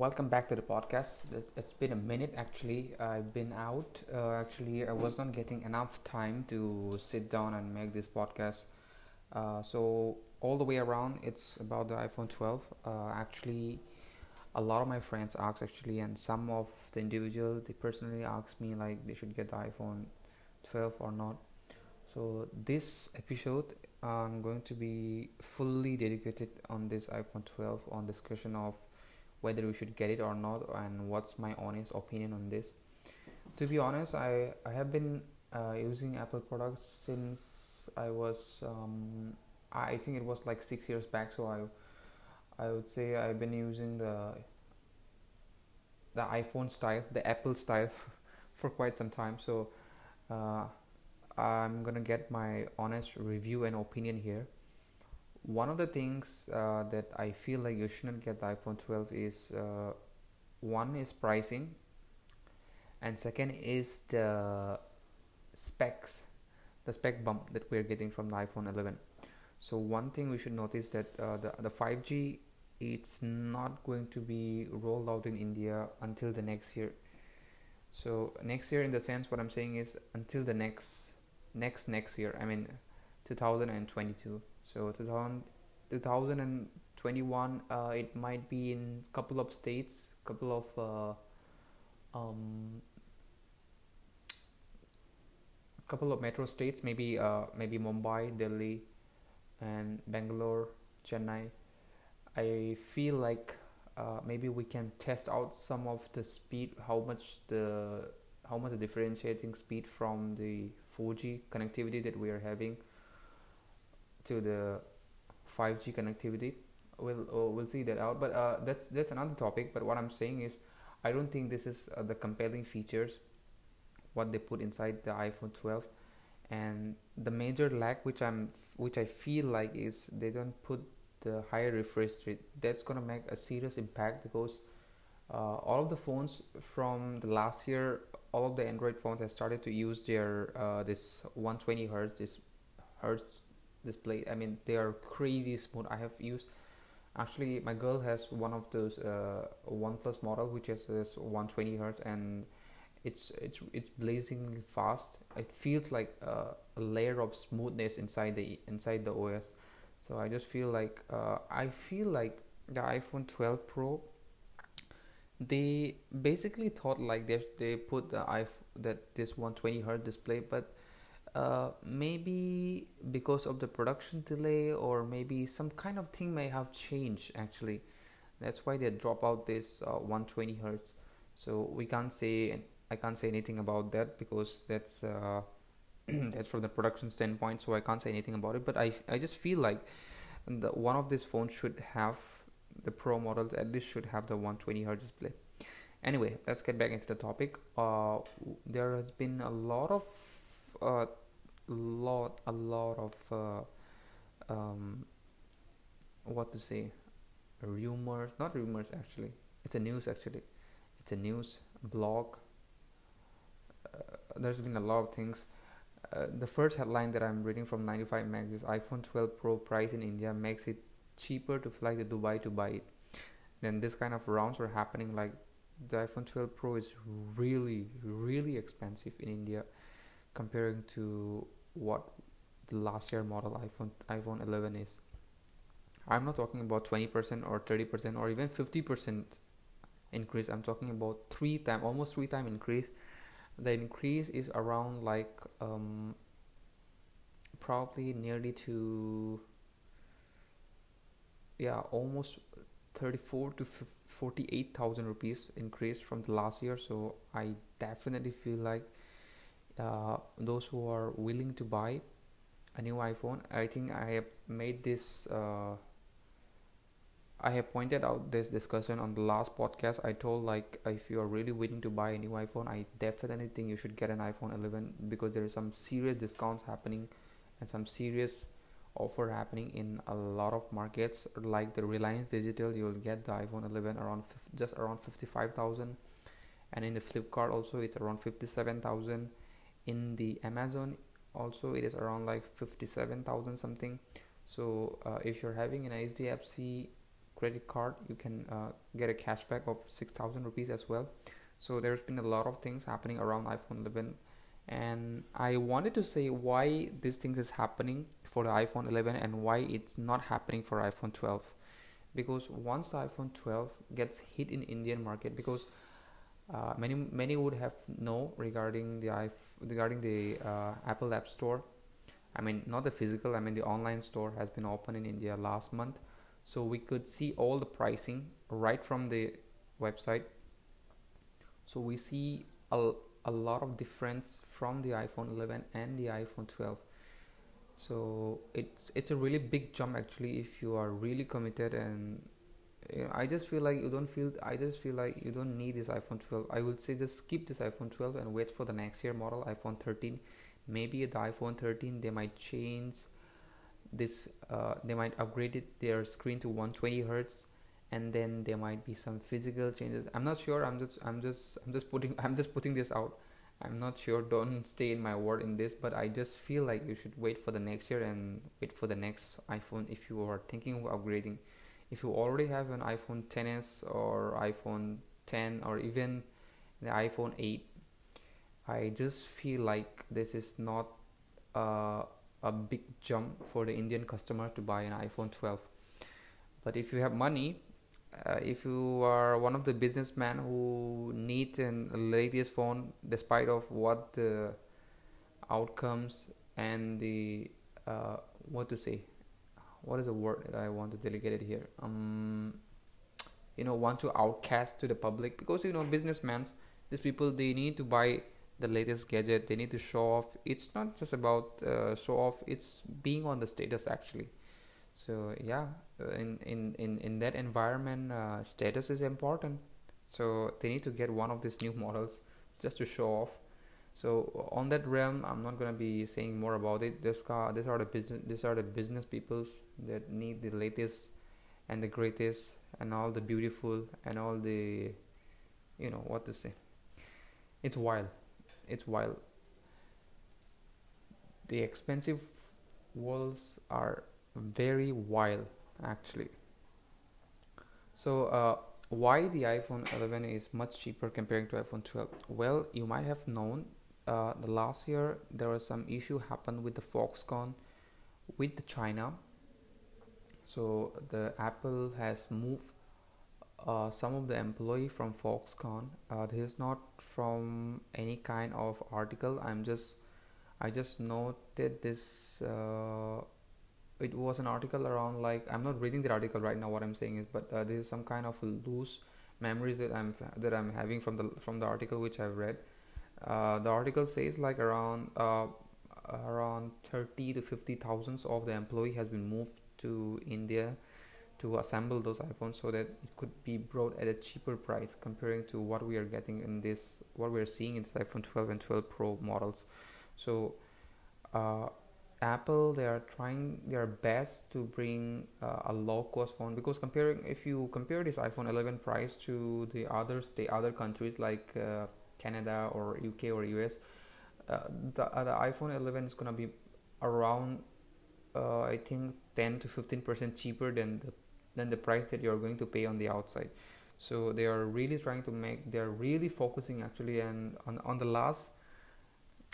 welcome back to the podcast. It- It's been a minute actually. I've been out. Uh, actually, I was not getting enough time to sit down and make this podcast. Uh, so all the way around, it's about the iPhone 12. Uh, actually, a lot of my friends ask actually, and some of the individual they personally ask me like they should get the iPhone 12 or not. So this episode, I'm going to be fully dedicated on this iPhone 12 on discussion of whether we should get it or not and what's my honest opinion on this. To be honest i i have been uh, using apple products since i was um, i think it was like six years back so i i would say i've been using the the iphone style the apple style for quite some time. So uh, i'm gonna get my honest review and opinion here one of the things uh, that I feel like you shouldn't get the iPhone 12 is uh, one is pricing, and second is the specs, the spec bump that we're getting from the iPhone 11. So one thing we should notice that uh, the the 5G it's not going to be rolled out in India until the next year. So next year, in the sense, what I'm saying is until the next next next year. I mean, 2022 so 2000, 2021 uh, it might be in couple of states couple of uh, um, couple of metro states maybe uh, maybe mumbai delhi and bangalore chennai. I feel like uh, maybe we can test out some of the speed how much the how much the differentiating speed from the 4g connectivity that we are having to the 5G connectivity. We'll uh, we'll see that out. But uh, that's that's another topic. But what I'm saying is, I don't think this is uh, the compelling features what they put inside the iPhone 12, and the major lack which I'm which I feel like is they don't put the higher refresh rate. That's gonna make a serious impact because uh, all of the phones from the last year, all of the Android phones have started to use their uh, this 120 hertz this hertz display i mean they are crazy smooth. I have used actually my girl has one of those uh, oneplus model which has this 120 hertz and it's it's it's blazingly fast. It feels like a layer of smoothness inside the inside the os so i just feel like uh, i feel like the iphone 12 pro they basically thought like they they put the iPhone that this 120 hertz display but uh, maybe because of the production delay or maybe some kind of thing may have changed actually. That's why they drop out this uh, 120 hertz. So we can't say i can't say anything about that because that's uh, that's from the production standpoint so i can't say anything about it. But i i just feel like the one of these phones should have the pro models at least should have the 120 hertz display. Anyway let's get back into the topic. Uh, there has been a lot of uh, lot a lot of uh, um, what to say rumors not rumors actually. It's a news actually. It's a news blog. Uh, there's been a lot of things. Uh, the first headline that i'm reading from 95 max is iphone 12 pro price in india makes it cheaper to fly to dubai to buy it. Then this kind of rounds were happening like the iphone 12 pro is really really expensive in india comparing to what the last year model iPhone iPhone 11 is. I'm not talking about 20% or 30% or even 50% increase. I'm talking about three time, almost three time increase. The increase is around like um, probably nearly to yeah almost 34 to 48,000 rupees increase from the last year. So I definitely feel like uh, those who are willing to buy a new iphone. I think i have made this uh, i have pointed out this discussion on the last podcast. I told like if you are really willing to buy a new iphone i definitely think you should get an iphone 11 because there is some serious discounts happening and some serious offer happening in a lot of markets. Like the reliance digital you will get the iphone 11 around just around 55000 and in the flipkart also it's around 57000 in the amazon also it is around like 57000 something. So uh, if you're having an hdfc credit card you can uh, get a cashback of 6000 rupees as well. So there's been a lot of things happening around iphone 11 and i wanted to say why these things is happening for the iphone 11 and why it's not happening for iphone 12 because once the iphone 12 gets hit in indian market because uh, many many would have know regarding the regarding the uh, apple app store. I mean not the physical i mean the online store has been open in india last month. So we could see all the pricing right from the website. So we see a, a lot of difference from the iphone 11 and the iphone 12 so it's it's a really big jump actually if you are really committed and I just feel like you don't feel I just feel like you don't need this iPhone 12 I would say just skip this iPhone 12 and wait for the next year model iPhone 13 maybe the iPhone 13 they might change this uh, they might upgrade it their screen to 120 hertz and then there might be some physical changes. I'm not sure i'm just i'm just i'm just putting i'm just putting this out. I'm not sure don't stay in my word in this but i just feel like you should wait for the next year and wait for the next iphone if you are thinking of upgrading if you already have an iphone 10s or iphone 10 or even the iphone 8 i just feel like this is not uh, a big jump for the indian customer to buy an iphone 12 but if you have money uh, if you are one of the businessmen who need a latest phone despite of what the outcomes and the uh, what to say what is the word that I want to delegate it here? Um you know want to outcast to the public because you know businessmen these people they need to buy the latest gadget. They need to show off. It's not just about uh, show off. It's being on the status actually. So yeah uh, in in in, in that environment uh, status is important. So they need to get one of these new models just to show off so on that realm i'm not going to be saying more about it. This car these are the business these are the business peoples that need the latest and the greatest and all the beautiful and all the you know what to say. It's wild. It's wild. The expensive walls are very wild actually. So uh, why the iphone 11 is much cheaper comparing to iphone 12 well you might have known uh, the last year there was some issue happened with the foxconn with china. So the apple has moved uh, some of the employee from foxconn. Uh, this is not from any kind of article. I'm just i just noted this uh, it was an article around like i'm not reading the article right now what i'm saying is but uh, this is some kind of loose memories that i'm that i'm having from the from the article which i've read uh, the article says like around uh, around 30 to 50 thousands of the employee has been moved to india to assemble those iphones so that it could be brought at a cheaper price comparing to what we are getting in this what we are seeing in this iphone 12 and 12 pro models. So uh, Apple they are trying their best to bring uh, a low cost phone because comparing if you compare this iPhone 11 price to the others the other countries like uh, Canada or UK or US uh, the, uh, the iPhone 11 is gonna be around uh, I think 10 to 15 percent cheaper than the than the price that you're going to pay on the outside. So they are really trying to make they're really focusing actually and on, on the last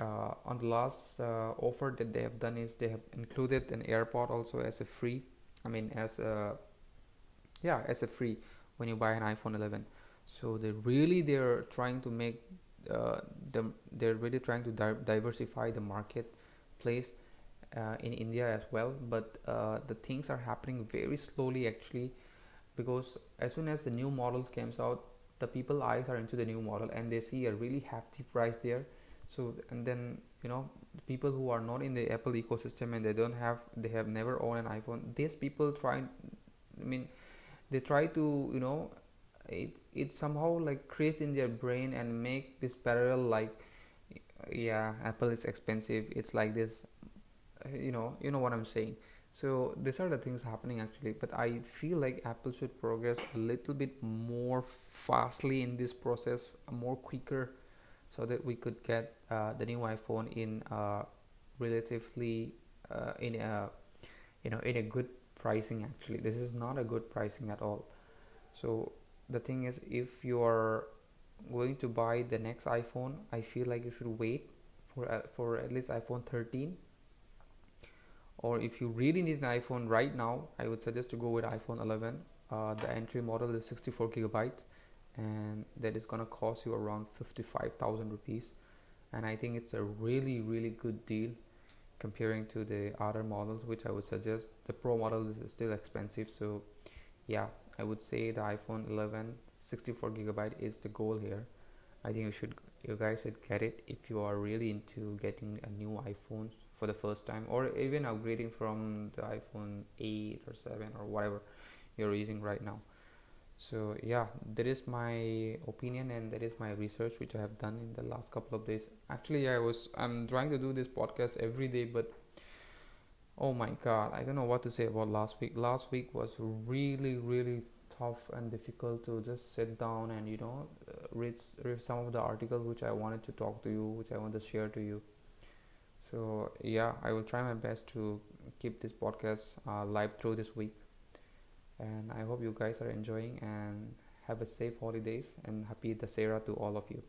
uh, on the last uh, offer that they have done is they have included an AirPod also as a free I mean as a yeah as a free when you buy an iPhone 11 so they really they're trying to make uh, them they're really trying to di- diversify the marketplace uh, in India as well. But uh, the things are happening very slowly actually because as soon as the new models comes out the people eyes are into the new model and they see a really hefty price there. So and then you know people who are not in the apple ecosystem and they don't have they have never owned an iphone these people try i mean they try to you know it it somehow like creates in their brain and make this parallel like yeah apple is expensive it's like this you know you know what i'm saying. So these are the things happening actually but i feel like apple should progress a little bit more fastly in this process more quicker so that we could get uh, the new iPhone in uh, relatively uh, in a you know in a good pricing actually. This is not a good pricing at all. So the thing is if you are going to buy the next iphone i feel like you should wait for uh, for at least iphone 13 or if you really need an iphone right now i would suggest to go with iphone 11 uh, the entry model is 64 gigabytes and that is gonna cost you around 55,000 rupees. And I think it's a really really good deal comparing to the other models which I would suggest. The Pro model is still expensive so yeah I would say the iPhone 11 64 gigabyte is the goal here. I think you should you guys should get it if you are really into getting a new iPhone for the first time or even upgrading from the iPhone 8 or 7 or whatever you're using right now. So yeah that is my opinion and that is my research which i have done in the last couple of days. Actually i was i'm trying to do this podcast every day but oh my god i don't know what to say about last week. Last week was really really tough and difficult to just sit down and you know uh, read, read some of the articles which i wanted to talk to you which i want to share to you. So yeah i will try my best to keep this podcast uh, live through this week. And i hope you guys are enjoying and have a safe holidays and happy dasera to all of you